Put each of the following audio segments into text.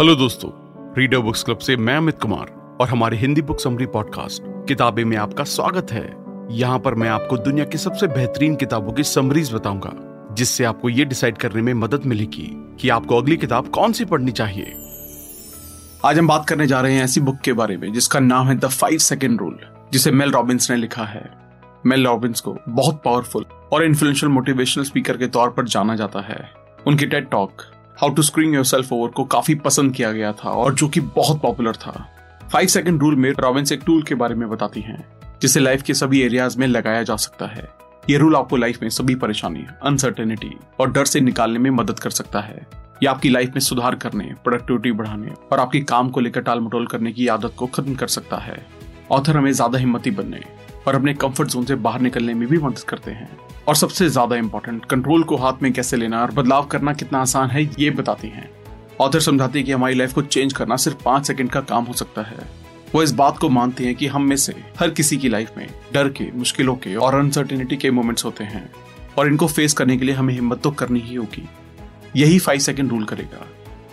Hello दोस्तों reader books club से मैं अमित कुमार और हमारे हिंदी बुक समरी पॉडकास्ट किताबें में आपका स्वागत है। यहाँ पर मैं आपको दुनिया की सबसे बेहतरीन किताबों की समरीज बताऊँगा, जिससे आपको ये डिसाइड करने में मदद मिलेगी कि आपको अगली किताब कौन सी पढ़नी चाहिए। आज हम बात करने जा रहे हैं ऐसी बुक के बारे में, जिसका नाम है द फाइव सेकेंड रूल जिसे मेल रॉबिन्स ने लिखा है। मेल रॉबिन्स को बहुत पावरफुल और इन्फ्लुएंशियल मोटिवेशनल स्पीकर के तौर पर जाना जाता है। उनकी TED talk how to screw yourself over को काफ़ी पसंद किया गया था और जो कि बहुत पॉपुलर था। फाइव सेकेंड रूल में रॉबिन्स एक टूल के बारे में बताती हैं, जिसे लाइफ के सभी एरियाज़ में लगाया जा सकता है। ये रूल आपको लाइफ में सभी परेशानी अनसर्टेनिटी और डर से निकालने में मदद कर सकता है। ये आपकी लाइफ में सुधार करने प्रोडक्टिविटी बढ़ाने और आपके काम को लेकर टाल मटोल करने की आदत को खत्म कर सकता है। ऑथर हमें ज़्यादा हिम्मती बनने और अपने कंफर्ट जोन से बाहर निकलने में भी मदद करते हैं। और सबसे ज़्यादा इंपॉर्टेंट कंट्रोल को हाथ में कैसे लेना और बदलाव करना कितना आसान है, ये बताती हैं। ऑथर समझाती है कि हमारी लाइफ को चेंज करना सिर्फ़ पाँच सेकंड का काम हो सकता है। वो इस बात को मानते हैं कि हम में से हर किसी की लाइफ में डर के, मुश्किलों के और अनसर्टेनिटी के मोमेंट्स होते हैं। और इनको फेस करने के लिए हमें हिम्मत तो करनी ही होगी। यही फाइव सेकेंड रूल करेगा।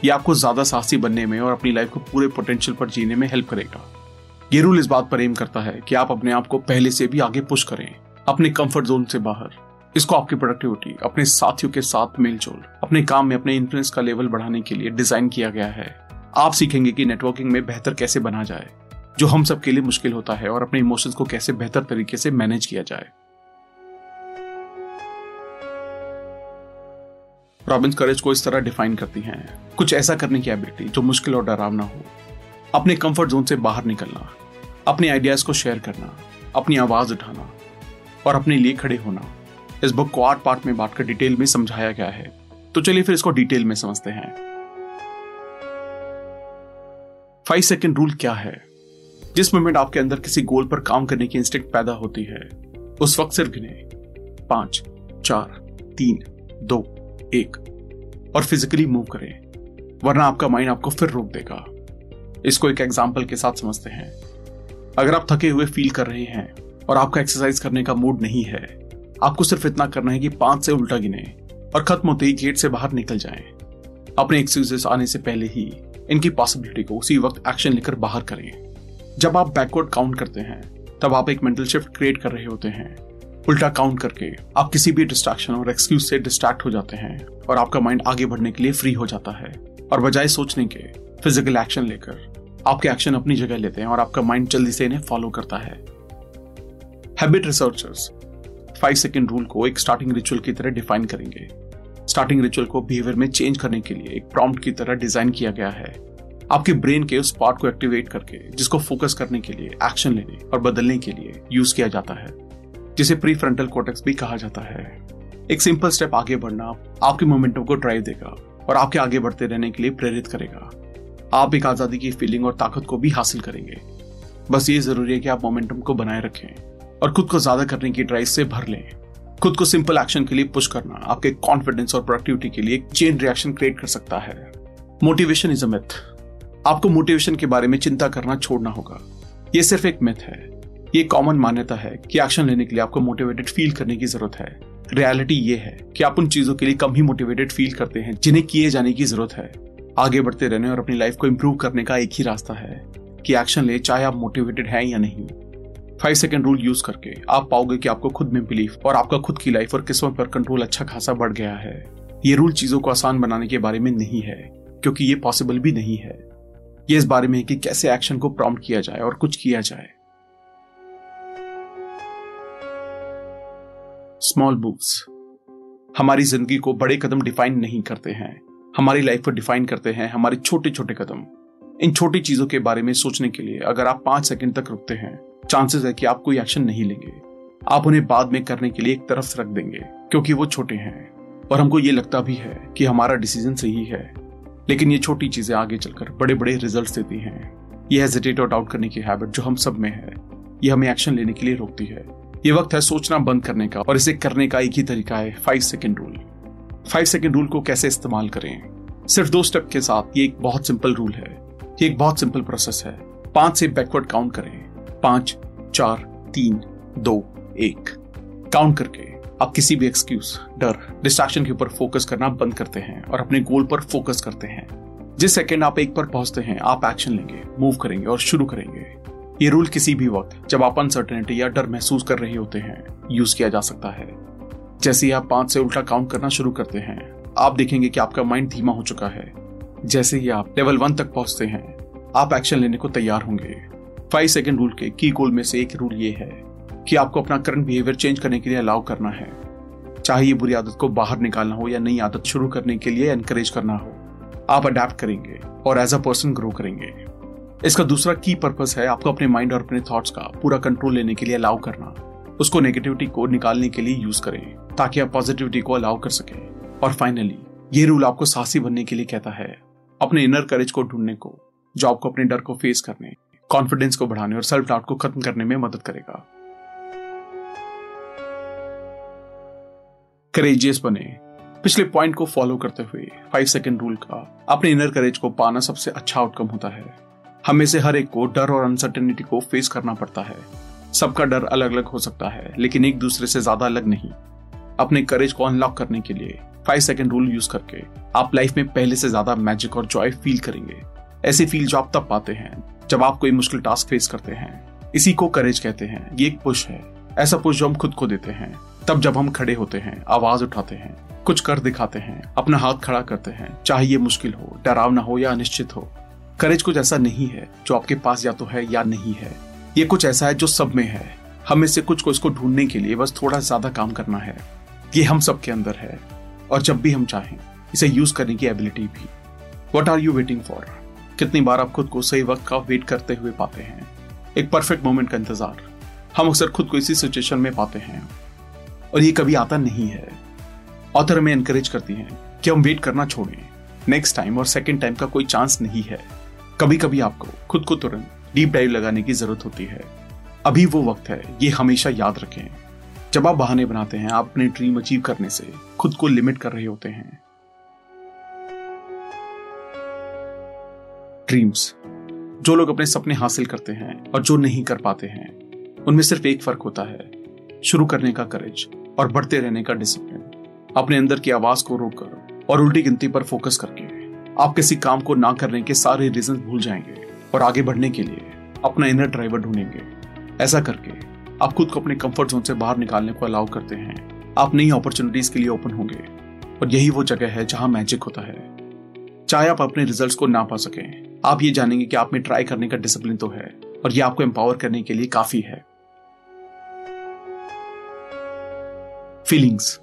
ये आपको ज़्यादा साहसी बनने में और अपनी लाइफ को पूरे पोटेंशियल पर जीने में हेल्प करेगा। ये रूल इस बात पर एम करता है कि आप अपने आप को पहले से भी आगे पुश करें, अपने कंफर्ट जोन से बाहर। इसको आपकी प्रोडक्टिविटी अपने साथियों के साथ मेलजोल, अपने काम में अपने इन्फ्लुएंस का लेवल बढ़ाने के लिए डिज़ाइन किया गया है। आप सीखेंगे कि नेटवर्किंग में बेहतर कैसे बना जाए, जो हम सब के लिए मुश्किल होता है और अपने इमोशंस को कैसे बेहतर तरीके से मैनेज किया जाए। रॉबिन्स करेज को इस तरह डिफाइन करती हैं। कुछ ऐसा करने की एबिलिटी जो मुश्किल और डरावना हो। अपने कंफर्ट जोन से बाहर निकलना, अपने आइडियाज़ को शेयर करना, अपनी आवाज़ उठाना और अपने लिए खड़े होना। इस बुक को आठ पार्ट में बांटकर डिटेल में समझाया गया है। तो चलिए फिर इसको डिटेल में समझते हैं। फाइव सेकेंड रूल क्या है? जिस मोमेंट आपके अंदर किसी गोल पर काम करने की इंस्टिंक्ट पैदा होती है, उस वक्त सिर्फ़ गिने। पाँच, चार, तीन, दो, एक। और फिजिकली मूव करें, वरना आपका माइंड आपको फिर रोक देगा। इसको एक एग्ज़ाम्पल के साथ समझते हैं। अगर आप थके हुए फील कर रहे हैं और आपका एक्सरसाइज करने का मूड नहीं है, आपको सिर्फ़ इतना करना है कि पाँच से उल्टा गिने और खत्म होते ही गेट से बाहर निकल जाएँ। अपने एक्सक्यूजेस आने से पहले ही इनकी पॉसिबिलिटी को उसी वक्त एक्शन लेकर बाहर करें। जब आप बैकवर्ड काउंट करते हैं, तब आप एक मेंटल शिफ्ट क्रिएट कर रहे होते हैं। उल्टा काउंट करके आप किसी भी डिस्ट्रैक्शन और एक्सक्यूज से डिस्ट्रैक्ट हो जाते हैं और आपका माइंड आगे बढ़ने के लिए फ्री हो जाता है। और बजाय सोचने के फ़िज़िकल एक्शन लेकर आपके एक्शन अपनी जगह लेते हैं और आपका माइंड जल्दी से इन्हें फॉलो करता है। Habit researchers five second rule को एक स्टार्टिंग रिचुअल की तरह डिफाइन करेंगे। स्टार्टिंग रिचुअल को बिहेवियर में चेंज करने के लिए एक प्रॉम्प्ट की तरह डिज़ाइन किया गया है। आपके ब्रेन के उस पार्ट को एक्टिवेट करके, जिसको फोकस करने के लिए एक्शन लेने और बदलने के लिए यूज़ किया जाता है, जिसे प्री फ्रंटल कोटेक्स भी कहा जाता है। एक सिंपल स्टेप आगे बढ़ना आपके मोमेंटम को ड्राइव देगा और आपके आगे बढ़ते रहने के लिए प्रेरित करेगा। आप एक आज़ादी की फीलिंग और ताकत को भी हासिल करेंगे। बस ये ज़रूरी है कि आप मोमेंटम को बनाए रखें और खुद को ज़्यादा करने की ड्राइव से भर लें। खुद को सिंपल एक्शन के लिए पुश करना आपके कॉन्फिडेंस और प्रोडक्टिविटी के लिए चेन रिएक्शन क्रिएट कर सकता है। मोटिवेशन इज़ अ मिथ आपको मोटिवेशन के बारे में चिंता करना छोड़ना होगा। ये सिर्फ़ एक मिथ है। ये कॉमन मान्यता है कि एक्शन लेने के लिए आपको मोटिवेटेड फील करने की ज़रूरत है। रियलिटी ये है कि आप उन चीज़ों के लिए कम ही मोटिवेटेड फील करते हैं जिन्हें किए जाने की ज़रूरत है। आगे बढ़ते रहने और अपनी लाइफ को इंप्रूव करने का एक ही रास्ता है कि एक्शन ले, चाहे आप मोटिवेटेड हैं या नहीं। फाइव सेकेंड रूल यूज़ करके आप पाओगे कि आपको खुद में बिलीफ और आपका खुद की लाइफ और किस्मत पर कंट्रोल अच्छा खासा बढ़ गया है। ये रूल चीज़ों को आसान बनाने के बारे में नहीं है, क्योंकि ये पॉसिबल भी नहीं है। ये इस बारे में है कि कैसे एक्शन को प्रॉम्प्ट किया जाए और कुछ किया जाए। स्मॉल मूव्स हमारी ज़िंदगी को बड़े कदम डिफाइन नहीं करते हैं। हमारी लाइफ को डिफाइन करते हैं, हमारे छोटे छोटे कदम। इन छोटी चीज़ों के बारे में सोचने के लिए अगर आप पाँच सेकंड तक रुकते हैं चांसेस है कि आप कोई एक्शन नहीं लेंगे। आप उन्हें बाद में करने के लिए एक तरफ़ रख देंगे, क्योंकि वो छोटे हैं। और हमको ये लगता भी है कि हमारा डिसीज़न सही है। लेकिन ये छोटी चीज़ें आगे चलकर बड़े बड़े रिज़ल्ट देती हैं। ये हेजिटेट और डाउट करने की हैबिट जो हम सब में है, ये हमें एक्शन लेने के लिए रोकती है। ये वक्त है सोचना बंद करने का और इसे करने का एक ही तरीका है five second rule five second rule को कैसे इस्तेमाल करें? सिर्फ़ दो स्टेप के साथ ये एक बहुत सिंपल रूल है। ये एक बहुत सिंपल प्रोसेस है। पाँच से बैकवर्ड काउंट करें। पाँच, चार, तीन, दो, एक। काउंट करके आप किसी भी एक्सक्यूज डर डिस्ट्रैक्शन के ऊपर फोकस करना बंद करते हैं और अपने गोल पर फोकस करते हैं। जिस सेकेंड आप एक पर पहुँचते हैं, आप एक्शन लेंगे मूव करेंगे और शुरू करेंगे। ये रूल किसी भी वक्त, जब आप अनसर्टेनिटी या डर महसूस कर रहे होते हैं यूज़ किया जा सकता है। जैसे ही आप पाँच से उल्टा काउंट करना शुरू करते हैं, आप देखेंगे कि आपका माइंड धीमा हो चुका है। जैसे ही आप लेवल वन तक पहुँचते हैं, आप एक्शन लेने को तैयार होंगे। फाइव सेकेंड रूल के की गोल में से एक रूल ये है कि आपको अपना करंट बिहेवियर चेंज करने के लिए अलाउ करना है। चाहे ये बुरी आदत को बाहर निकालना हो या नई आदत शुरू करने के लिए एनकरेज करना हो, आप अडेप्ट करेंगे और एज अ पर्सन ग्रो करेंगे। इसका दूसरा की पर्पस है आपको अपने माइंड और अपने थॉट्स का पूरा कंट्रोल लेने के लिए अलाउ करना। उसको नेगेटिविटी को निकालने के लिए यूज़ करें, ताकि आप पॉजिटिविटी को अलाउ कर सकें। और फाइनली ये रूल आपको साहसी बनने के लिए कहता है, अपने इनर करेज को ढूँढने को, जो आपको अपने डर को फेस करने कॉन्फिडेंस को बढ़ाने और सेल्फ डाउट को खत्म करने में मदद करेगा। करेजियस बने। पिछले पॉइंट को फॉलो करते हुए फाइव सेकेंड रूल का अपने इनर करेज को पाना सबसे अच्छा आउटकम होता है। हमें से हर एक को डर और अनसर्टेनिटी को फेस करना पड़ता है। सबका डर अलग अलग हो सकता है, लेकिन एक दूसरे से ज़्यादा अलग नहीं। अपने करेज को अनलॉक करने के लिए फाइव सेकेंड रूल यूज़ करके आप लाइफ में पहले से ज़्यादा मैजिक और जॉय फील करेंगे। ऐसे फील जो आप तब पाते हैं, जब आप कोई मुश्किल टास्क फेस करते हैं। इसी को करेज कहते हैं। ये एक पुश है। ऐसा पुश जो हम खुद को देते हैं। तब जब हम खड़े होते हैं, आवाज़ उठाते हैं, कुछ कर दिखाते हैं, अपना हाथ खड़ा करते हैं, चाहे ये मुश्किल हो डरावना हो या अनिश्चित हो। करेज कुछ ऐसा नहीं है जो आपके पास या तो है या नहीं है। ये कुछ ऐसा है जो सब में है। हमें से कुछ को इसको ढूँढने के लिए बस थोड़ा ज़्यादा काम करना है। ये हम सबके अंदर है, और जब भी हम चाहें, इसे यूज़ करने की एबिलिटी भी। What are you waiting for कितनी बार आप खुद को सही वक्त का वेट करते हुए पाते हैं। एक परफेक्ट मोमेंट का इंतज़ार। हम अक्सर खुद को इसी सिचुएशन में पाते हैं। और ये कभी आता नहीं है। ऑथर हमें एनकरेज करती हैं कि हम वेट करना छोड़ें। नेक्स्ट टाइम और सेकेंड टाइम का कोई चांस नहीं है। कभी कभी आपको, खुद को तुरंत डीप डाइव लगाने की ज़रूरत होती है। अभी वो वक्त है, ये हमेशा याद रखें। जब आप बहाने बनाते हैं, आप अपने ड्रीम अचीव करने से खुद को लिमिट कर रहे होते हैं। ड्रीम्स, जो लोग अपने सपने हासिल करते हैं और जो नहीं कर पाते हैं, उनमें सिर्फ़ एक फ़र्क होता है, शुरू करने का करेज और बढ़ते रहने का डिसिप्लिन अपने अंदर की आवाज़ को रोककर और उल्टी गिनती पर फोकस करके आप किसी काम को ना करने के सारे रीजन भूल जाएँगे। और आगे बढ़ने के लिए अपना इनर ड्राइवर ढूंढेंगे। ऐसा करके आप खुद को अपने कंफर्ट जोन से बाहर निकालने को अलाउ करते हैं। आप नई अपॉर्चुनिटीज़ के लिए ओपन होंगे। और यही वो जगह है जहाँ मैजिक होता है। चाहे आप अपने रिजल्ट्स को ना पा सकें, आप ये जानेंगे कि आप में ट्राई करने का डिसिप्लिन तो है और ये आपको एम्पावर करने के लिए काफ़ी है। फीलिंग्स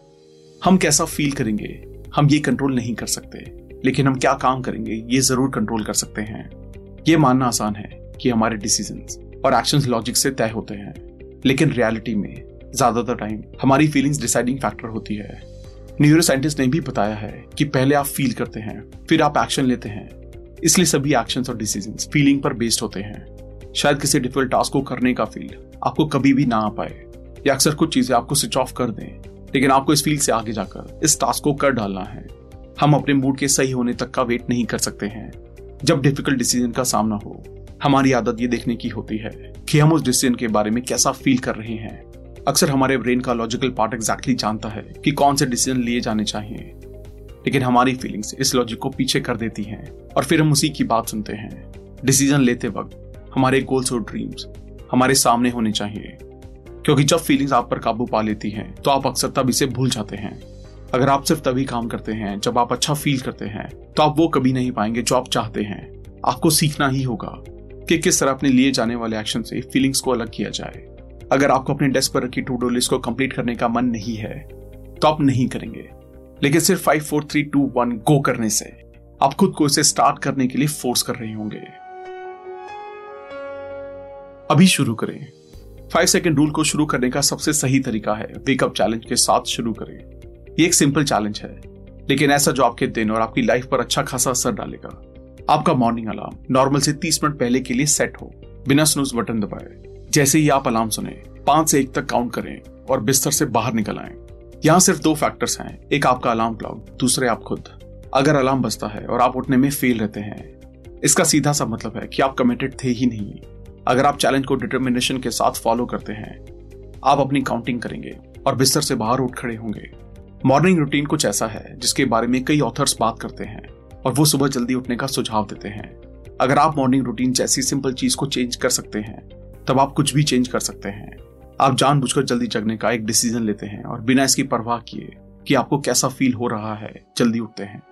हम कैसा फील करेंगे, हम ये कंट्रोल नहीं कर सकते, लेकिन हम क्या काम करेंगे, ये ज़रूर कंट्रोल कर सकते हैं। ये मानना आसान है कि हमारे डिसीज़न और एक्शन लॉजिक से तय होते हैं, लेकिन रियलिटी में ज़्यादातर टाइम हमारी फीलिंग्स डिसाइडिंग फैक्टर होती है। न्यूरो साइंटिस्ट ने भी बताया है कि पहले आप फील करते हैं, फिर आप एक्शन लेते हैं। इसलिए सभी एक्शन और डिसीज़न फीलिंग पर बेस्ड होते हैं। शायद किसी डिफ़िकल्ट टास्क को करने का फील आपको कभी भी ना आ पाए, या अक्सर कुछ चीज़ें आपको स्विच ऑफ़ कर दें, लेकिन आपको इस फ़ील्ड से आगे जाकर इस टास्क को कर डालना है। हम अपने मूड के सही होने तक का वेट नहीं कर सकते हैं। जब डिफ़िकल्ट डिसीज़न का सामना हो, हमारी आदत ये देखने की होती है कि हम उस डिसीज़न के बारे में कैसा फील कर रहे हैं। अक्सर हमारे ब्रेन का लॉजिकल पार्ट एग्जैक्टली जानता है कि कौन से डिसीज़न लिए जाने चाहिए। लेकिन हमारी फीलिंग्स इस लॉजिक को पीछे कर देती हैं और फिर हम उसी की बात सुनते हैं। डिसीज़न लेते वक्त हमारे गोल्स और ड्रीम्स हमारे सामने होने चाहिए। क्योंकि जब फीलिंग्स आप पर काबू पा लेती हैं तो आप अक्सर तब इसे भूल जाते हैं। अगर आप सिर्फ़ तभी काम करते हैं, जब आप अच्छा फील करते हैं तो आप वो कभी नहीं पाएँगे जो आप चाहते हैं। आपको सीखना ही होगा कि किस तरह अपने लिए जाने वाले एक्शन से फीलिंग्स को अलग किया जाए। अगर आपको अपने डेस्क पर रखी टू डो लिस्ट को कंप्लीट करने का मन नहीं है तो आप नहीं करेंगे। लेकिन सिर्फ़ five four three two one go करने से आप खुद को इसे स्टार्ट करने के लिए फोर्स कर रहे होंगे। अभी शुरू करें। फाइव सेकेंड रूल को शुरू करने का सबसे सही तरीका है। वेकअप चैलेंज के साथ शुरू करें। ये एक सिंपल चैलेंज है। लेकिन ऐसा जो आपके दिन और आपकी लाइफ पर अच्छा खासा असर डालेगा, आपका मॉर्निंग अलार्म नॉर्मल से तीस मिनट पहले के लिए सेट हो, बिना स्नूज बटन दबाए। जैसे ही आप अलार्म सुने, पाँच से एक तक काउंट करें और बिस्तर से बाहर निकल आए। यहाँ सिर्फ़ दो फैक्टर्स हैं, एक आपका अलार्म क्लॉक दूसरे आप खुद। अगर अलार्म बजता है और आप उठने में फेल रहते हैं, इसका सीधा सा मतलब है कि आप कमिटेड थे ही नहीं। अगर आप चैलेंज को डिटर्मिनेशन के साथ फॉलो करते हैं, आप अपनी काउंटिंग करेंगे और बिस्तर से बाहर उठ खड़े होंगे। मॉर्निंग रूटीन कुछ ऐसा है जिसके बारे में कई ऑथर्स बात करते हैं और वो सुबह जल्दी उठने का सुझाव देते हैं। अगर आप मॉर्निंग रूटीन जैसी सिंपल चीज़ को चेंज कर सकते हैं, तब आप कुछ भी चेंज कर सकते हैं। आप जानबूझकर जल्दी जगने का एक डिसीज़न लेते हैं और बिना इसकी परवाह किए कि आपको कैसा फील हो रहा है, जल्दी उठते हैं।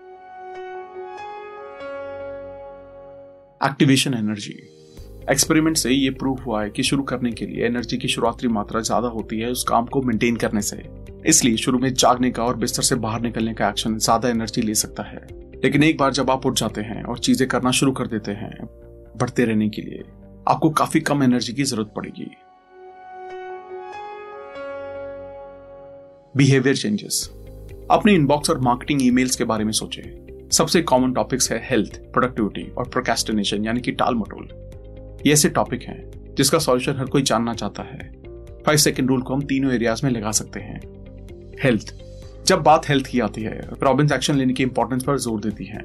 एक्टिवेशन एनर्जी एक्सपेरिमेंट से ये प्रूव हुआ है कि शुरू करने के लिए एनर्जी की शुरुआती मात्रा ज़्यादा होती है, उस काम को मेंटेन करने से। इसलिए शुरू में जागने का और बिस्तर से बाहर निकलने का एक्शन ज़्यादा एनर्जी ले सकता है। लेकिन एक बार जब आप उठ जाते हैं और चीज़ें करना शुरू कर देते हैं, बढ़ते रहने के लिए आपको काफ़ी कम एनर्जी की ज़रूरत पड़ेगी। बिहेवियर चेंजेस अपने इनबॉक्स और मार्केटिंग ईमेल्स के बारे में सोचें। सबसे कॉमन टॉपिक्स है हेल्थ प्रोडक्टिविटी और प्रोकेस्टिनेशन यानी कि टाल मटोल ये ऐसे टॉपिक हैं, जिसका सॉल्यूशन हर कोई जानना चाहता है। फाइव सेकेंड रूल को हम तीनों एरियाज़ में लगा सकते हैं। हेल्थ जब बात हेल्थ की आती है रॉबिन्स एक्शन लेने की इंपॉर्टेंस पर ज़ोर देती है।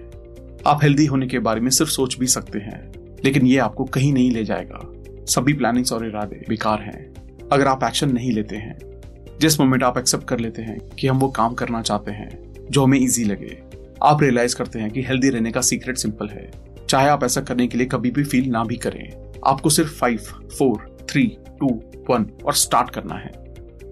आप हेल्दी होने के बारे में सिर्फ़ सोच भी सकते हैं, लेकिन ये आपको कहीं नहीं ले जाएगा। सभी प्लानिंग्स और इरादे बेकार हैं। अगर आप एक्शन नहीं लेते हैं, जिस मोमेंट आप एक्सेप्ट कर लेते हैं कि हम वो काम करना चाहते हैं, जो हमें इजी लगे, आप रियलाइज़ करते हैं कि हेल्दी रहने का सीक्रेट सिंपल है। चाहे आप ऐसा करने के लिए कभी भी फील ना भी करें। आपको सिर्फ़ five four three two one और स्टार्ट करना है।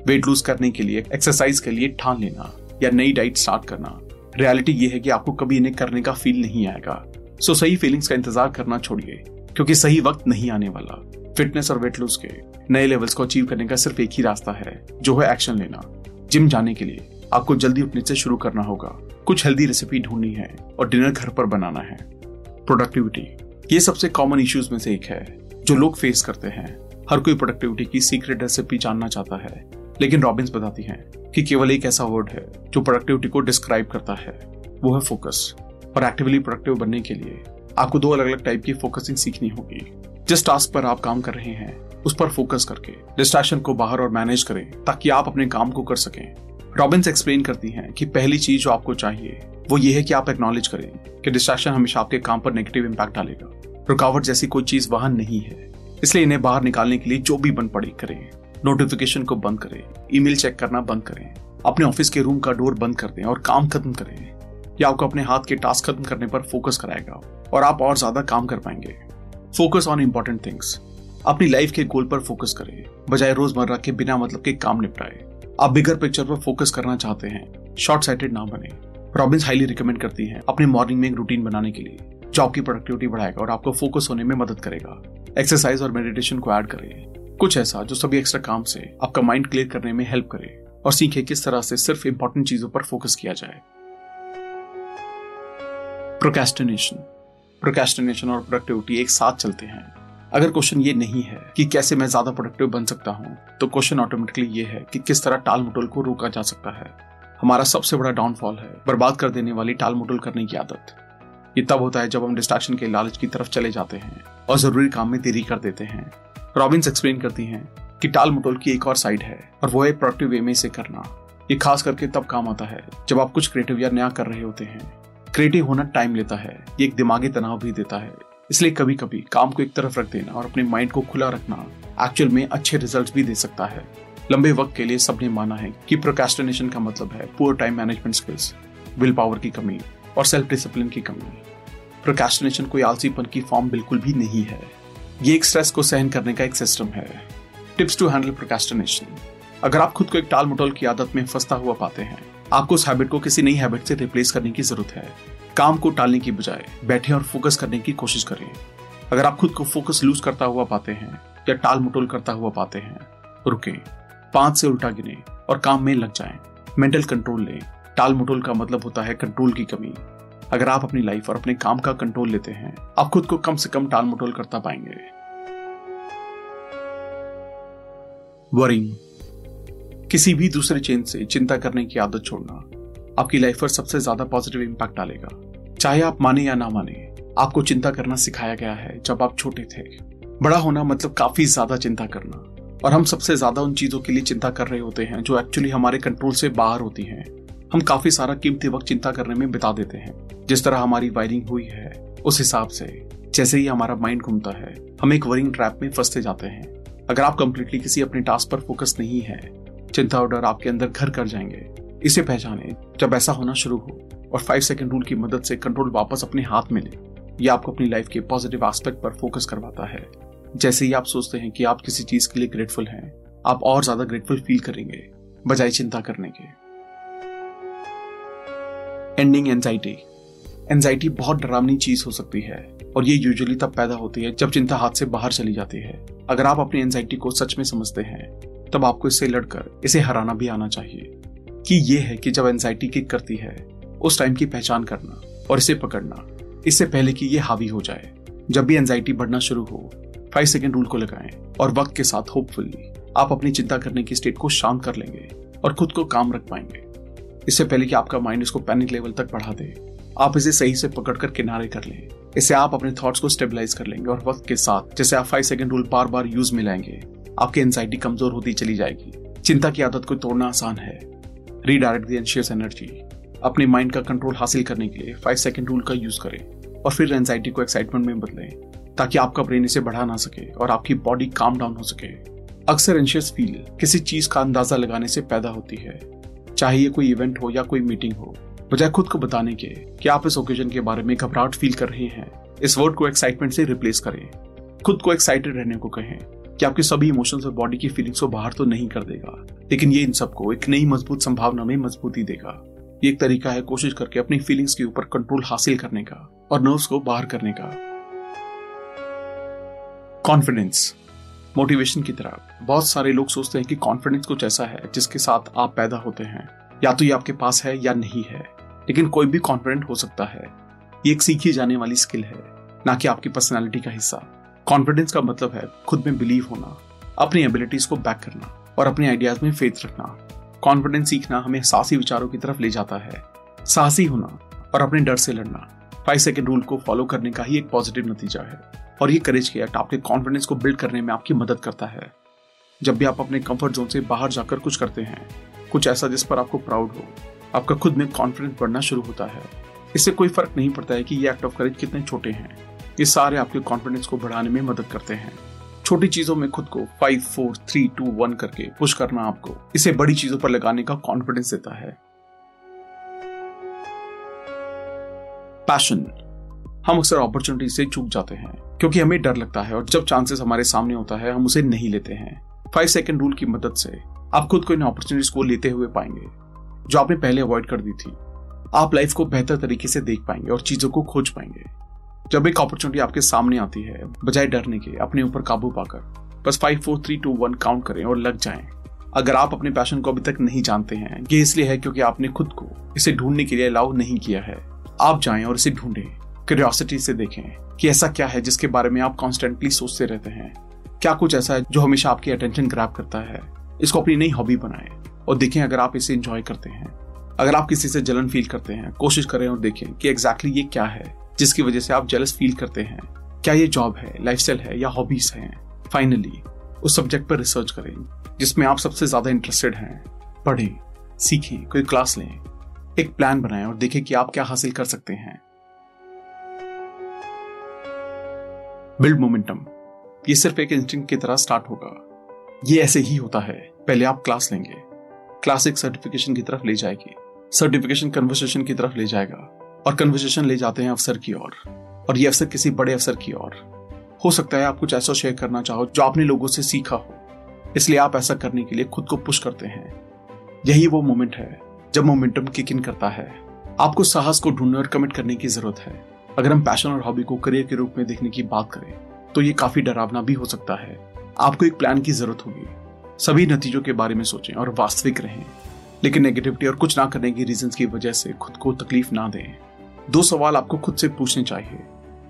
वेट लूज करने के लिए एक्सरसाइज के लिए ठान लेना या नई डाइट स्टार्ट करना। रियलिटी ये है कि आपको कभी इन्हें करने का फील नहीं आएगा। सो सही फीलिंग्स का इंतज़ार करना छोड़िए, क्योंकि सही वक्त नहीं आने वाला। फिटनेस और वेट लूज के नए लेवल्स को अचीव करने का सिर्फ़ एक ही रास्ता है, जो है एक्शन लेना। जिम जाने के लिए आपको जल्दी उठने से शुरू करना होगा। कुछ हेल्दी रेसिपी ढूंढनी है और डिनर घर पर बनाना है। प्रोडक्टिविटी ये सबसे कॉमन इश्यूज़ में से एक है, जो लोग फेस करते हैं। हर कोई प्रोडक्टिविटी की सीक्रेट रेसिपी जानना चाहता है, लेकिन रॉबिन्स बताती हैं कि केवल एक ऐसा वर्ड है, जो प्रोडक्टिविटी को डिस्क्राइब करता है। वो है फोकस और एक्टिवली प्रोडक्टिव बनने के लिए आपको दो अलग अलग टाइप की फोकसिंग सीखनी होगी। जिस टास्क पर आप काम कर रहे हैं, उस पर फोकस करके डिस्ट्रैक्शन को बाहर और मैनेज करें, ताकि आप अपने काम को कर सकें। रॉबिन्स एक्सप्लेन करती हैं कि पहली चीज़ जो आपको चाहिए वो ये है कि आप एक्नॉलेज करें कि डिस्ट्रैक्शन हमेशा आपके काम पर नेगेटिव इम्पैक्ट डालेगा। रुकावट जैसी कोई चीज़ वहाँ नहीं है। इसलिए इन्हें बाहर निकालने के लिए जो भी बन पड़े करें। नोटिफिकेशन को बंद करें। ईमेल चेक करना बंद करें। अपने ऑफ़िस के रूम का डोर बंद कर दें और काम खत्म करें। यह आपको अपने हाथ के टास्क खत्म करने पर फोकस कराएगा और आप और ज़्यादा काम कर पाएँगे। फोकस ऑन इंपॉर्टेंट थिंग्स अपनी लाइफ के गोल पर फोकस करें। बजाय रोज़मर्रा के बिना मतलब के काम निपटाए। आप बिगर पिक्चर पर फोकस करना चाहते हैं। शॉर्ट साइटेड ना बने। रॉबिन्स हाईली रिकमेंड करती हैं अपने मॉर्निंग में एक रूटीन बनाने के लिए जो आपकी प्रोडक्टिविटी बढ़ाएगा और आपको फोकस होने में मदद करेगा। एक्सरसाइज और मेडिटेशन को ऐड करें। कुछ ऐसा जो सभी एक्स्ट्रा काम से आपका माइंड क्लियर करने में हेल्प करे और सीखे किस तरह से सिर्फ़ इंपॉर्टेंट चीज़ों पर फोकस किया जाए। प्रोकेस्टिनेशन प्रोकेस्टिनेशन और प्रोडक्टिविटी एक साथ चलते हैं। अगर क्वेश्चन ये नहीं है कि कैसे मैं ज़्यादा प्रोडक्टिव बन सकता हूँ तो क्वेश्चन ऑटोमेटिकली ये है कि किस तरह टाल मुटोल को रोका जा सकता है। हमारा सबसे बड़ा डाउनफॉल है बर्बाद कर देने वाली टाल मुटोल करने की आदत। ये तब होता है जब हम डिस्ट्रैक्शन के लालच की तरफ़ चले जाते हैं और ज़रूरी काम में देरी कर देते हैं। रॉबिन्स एक्सप्लेन करती हैं कि टाल की एक और साइड है और वो है प्रोडक्टिव वे में इसे करना। ये खास करके तब काम आता है जब आप कुछ क्रिएटिव या नया कर रहे होते हैं। क्रिएटिव होना टाइम लेता है, ये एक दिमागी तनाव भी देता है। इसलिए कभी कभी काम को एक तरफ़ रख देना और अपने माइंड को खुला रखना एक्चुअल में अच्छे रिज़ल्ट भी दे सकता है। लंबे वक्त के लिए सबने माना है कि प्रोकेस्टिनेशन का मतलब है poor time management skills willpower की कमी और सेल्फ डिसिप्लिन की कमी। प्रोकेस्टिनेशन कोई आलसीपन की फॉर्म बिल्कुल भी नहीं है। ये एक स्ट्रेस को सहन करने का एक सिस्टम है। टिप्स टू हैंडल प्रोकेस्टिनेशन अगर आप खुद को एक टाल मटोल की आदत में फंसता हुआ पाते हैं, आपको उस हैबिट को किसी नई हैबिट से रिप्लेस करने की ज़रूरत है। काम को टालने की बजाय बैठे और फोकस करने की कोशिश करें। अगर आप खुद को फोकस लूज करता हुआ पाते हैं या टाल मटोल करता हुआ पाते हैं, रुके। पाँच से उल्टा गिने और काम में लग जाएँ। मेंटल कंट्रोल लें। टाल मटोल का मतलब होता है कंट्रोल की कमी। अगर आप अपनी लाइफ और अपने काम का कंट्रोल लेते हैं, आप खुद को कम से कम टाल मटोल करता पाएँगे। वरिंग किसी भी दूसरे चेन से चिंता करने की आदत छोड़ना आपकी लाइफ पर सबसे ज़्यादा पॉजिटिव इंपैक्ट डालेगा। चाहे आप माने या ना माने, आपको चिंता करना सिखाया गया है जब आप छोटे थे। बड़ा होना मतलब काफ़ी ज़्यादा चिंता करना। और हम सबसे ज़्यादा उन चीज़ों के लिए चिंता कर रहे होते हैं, जो एक्चुअली हमारे कंट्रोल से बाहर होती हैं। हम काफ़ी सारा कीमती वक्त चिंता करने में बिता देते हैं। जिस तरह हमारी वायरिंग हुई है, उस हिसाब से, जैसे ही हमारा माइंड घूमता है, हम एक वरिंग ट्रैप में फंसते जाते हैं। अगर आप कंप्लीटली किसी अपने टास्क पर फोकस नहीं है, चिंता और डर आपके अंदर घर कर जाएँगे। इसे पहचाने, जब ऐसा होना शुरू हो और फाइव सेकेंड रूल की मदद से कंट्रोल वापस अपने हाथ में ले यह आपको अपनी लाइफ के पॉजिटिव एस्पेक्ट पर फोकस करवाता है। जैसे ही आप सोचते हैं कि आप किसी चीज़ के लिए ग्रेटफुल हैं, आप और ज़्यादा ग्रेटफुल फील करेंगे, बजाय चिंता करने के। एंडिंग एंजाइटी एंजाइटी बहुत डरावनी चीज़ हो सकती है, और ये यूजुअली तब पैदा होती है जब चिंता हाथ से बाहर चली जाती है। अगर आप अपनी एंजाइटी को सच में समझते हैं, तब आपको इससे लड़कर, इसे हराना भी आना चाहिए। कि ये है कि जब एंजाइटी किक करती है, उस टाइम की पहचान करना और इसे पकड़ना, इससे पहले कि ये हावी हो जाए। जब भी एंजाइटी बढ़ना शुरू हो फाइव सेकेंड रूल को लगाएँ और वक्त के साथ होपफुली आप अपनी चिंता करने की स्टेट को शांत कर लेंगे और खुद को काम रख पाएँगे। इससे पहले कि आपका माइंड इसको पैनिक लेवल तक बढ़ा दे, आप इसे सही से पकड़कर किनारे कर लें। इससे आप अपने थॉट्स को स्टेबलाइज कर लेंगे और वक्त के साथ, जैसे आप फाइव सेकेंड रूल बार बार यूज़ में लाएँगे आपकी एंजाइटी कमज़ोर होती चली जाएगी। चिंता की आदत को तोड़ना आसान है। रीडायरेक्ट दी एनर्जी अपने माइंड का कंट्रोल हासिल करने के लिए फाइव सेकेंड रूल का यूज़ करें और फिर एंजाइटी को एक्साइटमेंट में बदलें। ताकि आपका ब्रेन इसे बढ़ा ना सके और आपकी बॉडी काम डाउन हो सके। अक्सर एंशियस फील किसी चीज़ का अंदाज़ा लगाने से पैदा होती है, चाहे ये कोई इवेंट हो या कोई मीटिंग हो। बजाय खुद को बताने के कि आप इस ओकेजन के बारे में घबराहट फील कर रहे हैं, इस वर्ड को एक्साइटमेंट से रिप्लेस करें। खुद को एक्साइटेड रहने को कहें कि आपके सभी इमोशंस और बॉडी की फीलिंग्स को बाहर तो नहीं कर देगा, लेकिन ये इन सबको एक नई मज़बूत संभावना में मजबूती देगा। ये एक तरीका है कोशिश करके अपनी फीलिंग्स के ऊपर कंट्रोल हासिल करने का और नर्व्स को बाहर करने का। कॉन्फिडेंस मोटिवेशन की तरह। बहुत सारे लोग सोचते हैं कि कॉन्फिडेंस कुछ ऐसा है जिसके साथ आप पैदा होते हैं। या तो ये आपके पास है या नहीं है। लेकिन कोई भी कॉन्फिडेंट हो सकता है। ये एक सीखी जाने वाली स्किल है, ना कि आपकी पर्सनैलिटी का हिस्सा। कॉन्फिडेंस का मतलब है खुद में बिलीव होना, अपनी एबिलिटीज को बैक करना और अपने आइडियाज़ में फेथ रखना। कॉन्फिडेंस सीखना हमें साहसी विचारों की तरफ़ ले जाता है। साहसी होना और अपने डर से लड़ना, फाइव सेकेंड रूल को फॉलो करने का ही एक पॉजिटिव नतीजा है। और ये करेज की एक्ट आपके कॉन्फिडेंस को बिल्ड करने में आपकी मदद करता है। जब भी आप अपने कंफर्ट जोन से बाहर जाकर कुछ करते हैं, कुछ ऐसा जिस पर आपको प्राउड हो, आपका खुद में कॉन्फिडेंस बढ़ना शुरू होता है। इससे कोई फ़र्क नहीं पड़ता है कि ये एक्ट ऑफ़ करेज कितने छोटे हैं। ये सारे आपके कॉन्फिडेंस को बढ़ाने में मदद करते हैं। छोटी चीज़ों में खुद को five four three two one करके पुश करना आपको इसे बड़ी चीज़ों पर लगाने का कॉन्फिडेंस देता है। पैशन हम अक्सर अपॉर्चुनिटी से चूक जाते हैं, क्योंकि हमें डर लगता है और जब चांसेस हमारे सामने होता है, हम उसे नहीं लेते हैं। फाइव सेकेंड रूल की मदद से आप खुद को इन अपॉर्चुनिटीज़ को लेते हुए पाएँगे, जो आपने पहले अवॉइड कर दी थी। आप लाइफ को बेहतर तरीके से देख पाएँगे और चीज़ों को खोज पाएँगे। जब एक अपॉर्चुनिटी आपके सामने आती है, बजाय डरने के, अपने ऊपर काबू पाकर, बस five four three two one count करें और लग जाएँ। अगर आप अपने पैशन को अभी तक नहीं जानते हैं, ये इसलिए है क्योंकि आपने खुद को इसे ढूँढने के लिए अलाउ नहीं किया है। आप जाएँ और इसे ढूंढें। क्यूरियोसिटी से देखें कि ऐसा क्या है जिसके बारे में आप कॉन्स्टेंटली सोचते रहते हैं। क्या कुछ ऐसा है जो हमेशा आपकी अटेंशन ग्रैप करता है? इसको अपनी नई हॉबी बनाएँ और देखें अगर आप इसे इंजॉय करते हैं। अगर आप किसी से जलन फील करते हैं, कोशिश करें और देखें कि एग्जैक्टली exactly ये क्या है, जिसकी वजह से आप जलस फील करते हैं। क्या ये जॉब है लाइफस्टाइल है या हॉबीज हैं? फाइनली उस सब्जेक्ट पर रिसर्च करें जिसमें आप सबसे ज़्यादा इंटरेस्टेड हैं। पढ़ें, सीखें, कोई क्लास लें, एक प्लान बनाएँ और देखें कि आप क्या हासिल कर सकते हैं। बिल्ड मोमेंटम ये सिर्फ़ एक इंस्टिंक्ट की तरह स्टार्ट होगा। ये ऐसे ही होता है। पहले आप क्लास लेंगे। क्लास एक सर्टिफिकेशन की तरफ़ ले जाएगी। सर्टिफिकेशन कन्वर्सेशन की तरफ़ ले जाएगा। और कन्वर्सेशन ले जाते हैं अफसर की ओर। और ये अफसर किसी बड़े अफसर की ओर। हो सकता है आप कुछ ऐसा शेयर करना चाहो जो आपने लोगों से सीखा हो। इसलिए आप ऐसा करने के लिए खुद को पुश करते हैं। यही वो मोमेंट है जब मोमेंटम किक इन करता है। आपको साहस को ढूँढने और कमिट करने की ज़रूरत है। अगर हम पैशन और हॉबी को करियर के रूप में देखने की बात करें तो ये काफ़ी डरावना भी हो सकता है। आपको एक प्लान की ज़रूरत होगी। सभी नतीजों के बारे में सोचें और वास्तविक रहें, लेकिन नेगेटिविटी और कुछ ना करने की रीजन की वजह से खुद को तकलीफ़ ना दें। दो सवाल आपको खुद से पूछने चाहिए।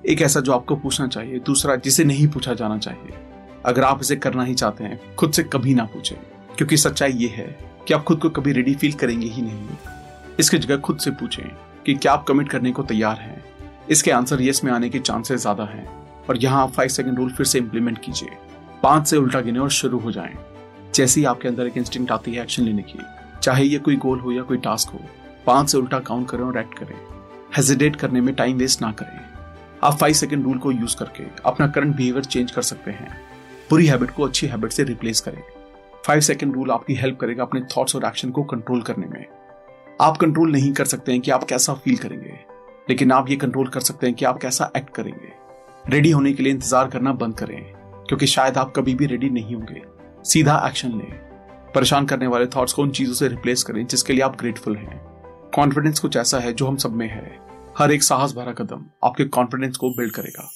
एक ऐसा जो आपको पूछना चाहिए, दूसरा जिसे नहीं पूछा जाना चाहिए। अगर आप इसे करना ही चाहते हैं, खुद से कभी ना पूछें, क्योंकि सच्चाई ये है कि आप खुद को कभी रेडी फील करेंगे ही नहीं। इसकी जगह खुद से पूछें कि क्या आप कमिट करने को तैयार हैं? इसके आंसर यस में आने के चांसेस ज़्यादा हैं। और यहाँ आप फाइव सेकेंड रूल फिर से इम्प्लीमेंट कीजिए। पाँच से उल्टा गिने और शुरू हो जाएँ। जैसे ही आपके अंदर एक इंस्टिंक्ट आती है एक्शन लेने की, चाहे ये कोई गोल हो या कोई टास्क हो पाँच से उल्टा काउंट करें और एक्ट करें। हेजिटेट करने में टाइम वेस्ट ना करें। आप फाइव सेकेंड रूल को यूज़ करके अपना करंट बिहेवियर चेंज कर सकते हैं। बुरी हैबिट को अच्छी हैबिट से रिप्लेस करें। फाइव सेकेंड रूल आपकी हेल्प करेगा अपने थॉट्स और एक्शन को कंट्रोल करने में। आप कंट्रोल नहीं कर सकते हैं कि आप कैसा फील करेंगे। लेकिन आप ये कंट्रोल कर सकते हैं कि आप कैसा एक्ट करेंगे। रेडी होने के लिए इंतज़ार करना बंद करें, क्योंकि शायद आप कभी भी रेडी नहीं होंगे। सीधा एक्शन लें। परेशान करने वाले थॉट्स को उन चीज़ों से रिप्लेस करें जिसके लिए आप ग्रेटफुल हैं। कॉन्फिडेंस कुछ ऐसा है जो हम सब में है। हर एक साहस भरा कदम आपके कॉन्फिडेंस को बिल्ड करेगा।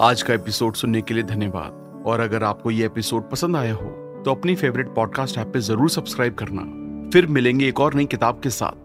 आज का एपिसोड सुनने के लिए धन्यवाद। और अगर आपको ये एपिसोड पसंद आया हो तो अपनी फेवरेट पॉडकास्ट ऐप पे ज़रूर सब्सक्राइब करना। फिर मिलेंगे एक और नई किताब के साथ।